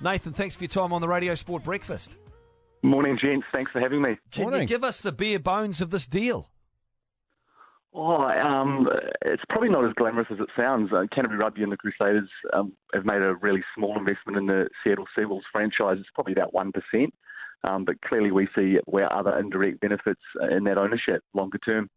Nathan, thanks for your time on the Radio Sport Breakfast. Morning, gents. Thanks for having me. Can Morning. you give us the bare bones of this deal? Oh, um, it's probably not as glamorous as it sounds. Uh, Canterbury Rugby and the Crusaders um, have made a really small investment in the Seattle Seawolves franchise. It's probably about 1%. Um, but clearly, we see where other indirect benefits in that ownership longer term.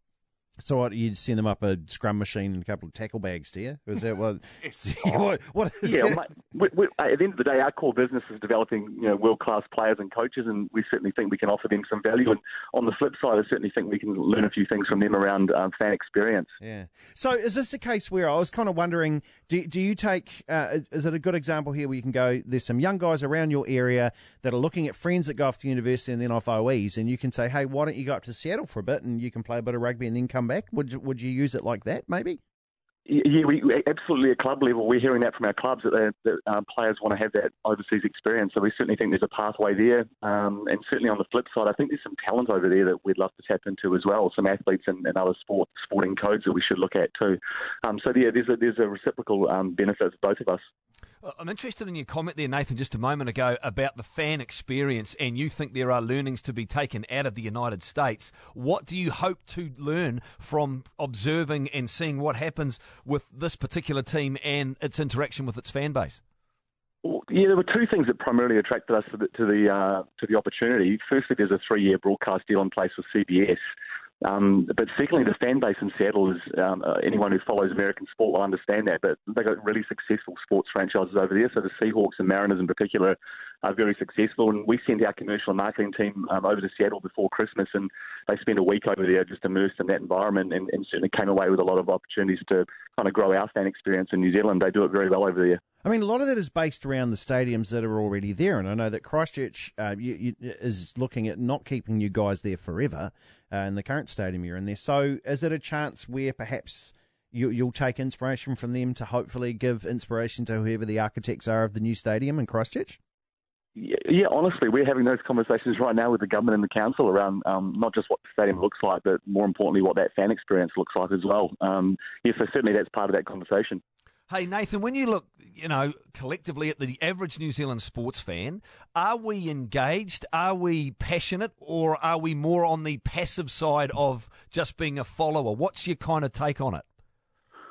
So what? You'd send them up a scrum machine and a couple of tackle bags, do you? Is that what? what, what Yeah, mate, we, we, at the end of the day, our core business is developing you know world class players and coaches, and we certainly think we can offer them some value. And on the flip side, I certainly think we can learn a few things from them around um, fan experience. Yeah. So is this a case where I was kind of wondering, do, do you take, uh, is it a good example here where you can go, there's some young guys around your area that are looking at friends that go off to university and then off OEs, and you can say, hey, why don't you go up to Seattle for a bit and you can play a bit of rugby and then come back? Would would you use it like that, maybe? Yeah, we, absolutely at club level, we're hearing that from our clubs that, that um, players want to have that overseas experience. So we certainly think there's a pathway there, um, and certainly on the flip side, I think there's some talent over there that we'd love to tap into as well. Some athletes and, and other sport sporting codes that we should look at too. Um, so yeah, there's a there's a reciprocal um, benefit for both of us. I'm interested in your comment there, Nathan, just a moment ago about the fan experience, and you think there are learnings to be taken out of the United States. What do you hope to learn from observing and seeing what happens with this particular team and its interaction with its fan base? Yeah, there were two things that primarily attracted us to the to the, uh, to the opportunity. Firstly, there's a three-year broadcast deal in place with CBS. Um, but secondly, the fan base in Seattle is um, uh, anyone who follows American sport will understand that. But they've got really successful sports franchises over there. So the Seahawks and Mariners in particular are very successful. And we sent our commercial marketing team um, over to Seattle before Christmas, and they spent a week over there just immersed in that environment, and, and certainly came away with a lot of opportunities to kind of grow our fan experience in New Zealand. They do it very well over there. I mean, a lot of that is based around the stadiums that are already there, and I know that Christchurch uh, you, you, is looking at not keeping you guys there forever uh, in the current stadium you're in there. So, is it a chance where perhaps you, you'll take inspiration from them to hopefully give inspiration to whoever the architects are of the new stadium in Christchurch? Yeah, honestly, we're having those conversations right now with the government and the council around um, not just what the stadium looks like, but more importantly, what that fan experience looks like as well. Um, yeah, so certainly that's part of that conversation. Hey, Nathan, when you look, you know, collectively at the average New Zealand sports fan, are we engaged? Are we passionate? Or are we more on the passive side of just being a follower? What's your kind of take on it?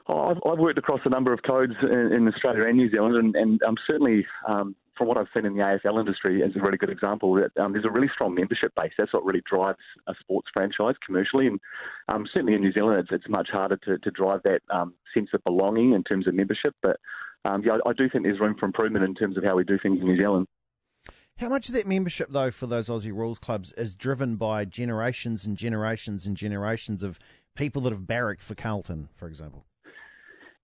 Oh, I've, I've worked across a number of codes in, in Australia and New Zealand, and, and um, certainly um, from what I've seen in the AFL industry, is a really good example that um, there's a really strong membership base. That's what really drives a sports franchise commercially, and um, certainly in New Zealand, it's, it's much harder to, to drive that um, sense of belonging in terms of membership. But um, yeah, I, I do think there's room for improvement in terms of how we do things in New Zealand. How much of that membership, though, for those Aussie rules clubs is driven by generations and generations and generations of people that have barracked for Carlton, for example?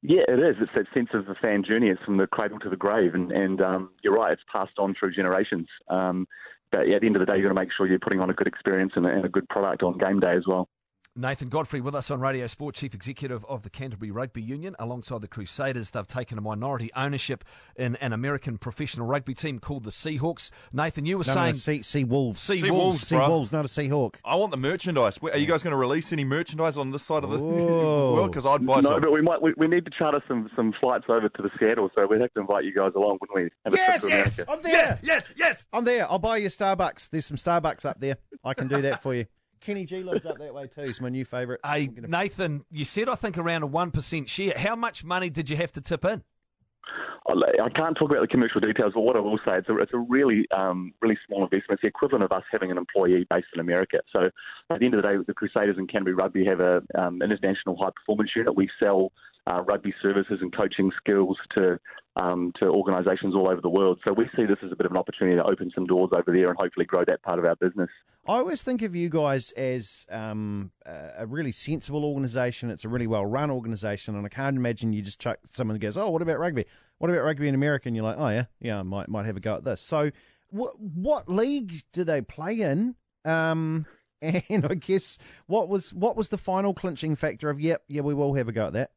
Yeah, it is. It's that sense of the fan journey. It's from the cradle to the grave, and, and um, you're right. It's passed on through generations. Um, but at the end of the day, you've got to make sure you're putting on a good experience and a, and a good product on game day as well. Nathan Godfrey with us on Radio Sport, Chief Executive of the Canterbury Rugby Union, alongside the Crusaders. They've taken a minority ownership in an American professional rugby team called the Seahawks. Nathan, you were No, saying no, sea, sea wolves. Sea Sea Wolves. Wolves, Sea bruh. wolves, not a seahawk. I want the merchandise. Are you guys going to release any merchandise on this side of the Whoa. world? Because I'd buy No, some. but we might. We, we need to charter some, some flights over to the Seattle, so we'd have to invite you guys along, wouldn't we? Have Yes, trip yes, America. I'm there. Yes, yes, yes. I'm there. I'll buy you Starbucks. There's some Starbucks up there. I can do that for you. Kenny G lives up that way too. He's my new favourite. Hey, gonna- Nathan, you said I think around a 1% share. How much money did you have to tip in? I can't talk about the commercial details, but what I will say, it's a, it's a really, um, really small investment. It's the equivalent of us having an employee based in America. So at the end of the day, the Crusaders and Canterbury Rugby have an um, international high performance unit. We sell uh, rugby services and coaching skills to um, to organisations all over the world. So we see this as a bit of an opportunity to open some doors over there and hopefully grow that part of our business. I always think of you guys as um, a really sensible organisation. It's a really well run organisation, and I can't imagine you just chuck someone goes, "Oh, what about rugby? What about rugby in America?" And you're like, "Oh yeah, yeah, I might might have a go at this." So, what what league do they play in? Um, and I guess what was what was the final clinching factor of, "Yep, yeah, we will have a go at that."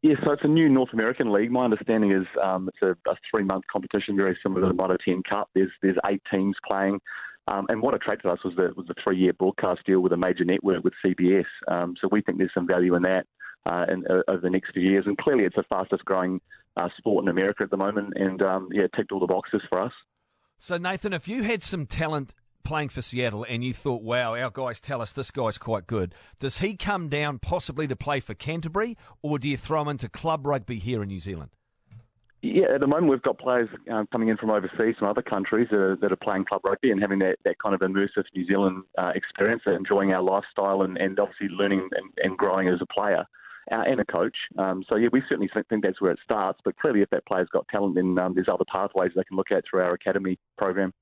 Yeah, so it's a new North American league. My understanding is um, it's a, a three-month competition, very similar to the Mitre 10 Cup. There's there's eight teams playing, um, and what attracted us was the was the three-year broadcast deal with a major network with CBS. Um, so we think there's some value in that uh, in, uh, over the next few years. And clearly, it's the fastest-growing uh, sport in America at the moment, and um, yeah, ticked all the boxes for us. So, Nathan, if you had some talent playing for Seattle and you thought, wow, our guys tell us this guy's quite good, does he come down possibly to play for Canterbury, or do you throw him into club rugby here in New Zealand? Yeah, at the moment we've got players um, coming in from overseas, from other countries that are, that are playing club rugby and having that, that kind of immersive New Zealand uh, experience, enjoying our lifestyle and, and obviously learning and, and growing as a player uh, and a coach. Um, so yeah, we certainly think that's where it starts. But clearly, if that player's got talent, then um, there's other pathways they can look at through our academy program.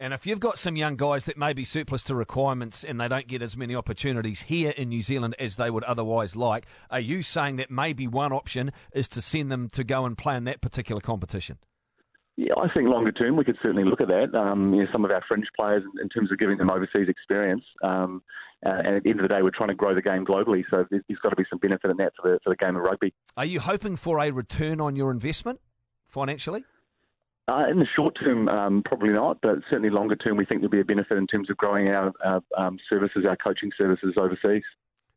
And if you've got some young guys that may be surplus to requirements and they don't get as many opportunities here in New Zealand as they would otherwise like, are you saying that maybe one option is to send them to go and play in that particular competition? Yeah, I think longer term we could certainly look at that. Um, you know, some of our fringe players, in terms of giving them overseas experience, um, uh, and at the end of the day, we're trying to grow the game globally. So there's, there's got to be some benefit in that for the for the game of rugby. Are you hoping for a return on your investment financially? Uh, in the short term, um, probably not, but certainly longer term, we think there'll be a benefit in terms of growing our, our um, services, our coaching services overseas.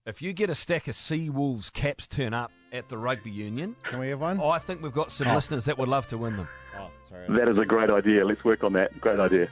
If you get a stack of Sea Wolves caps turn up at the rugby union, Can we have one? I think we've got some Oh. listeners that would love to win them. Oh, sorry. That is a great idea. Let's work on that. Great idea.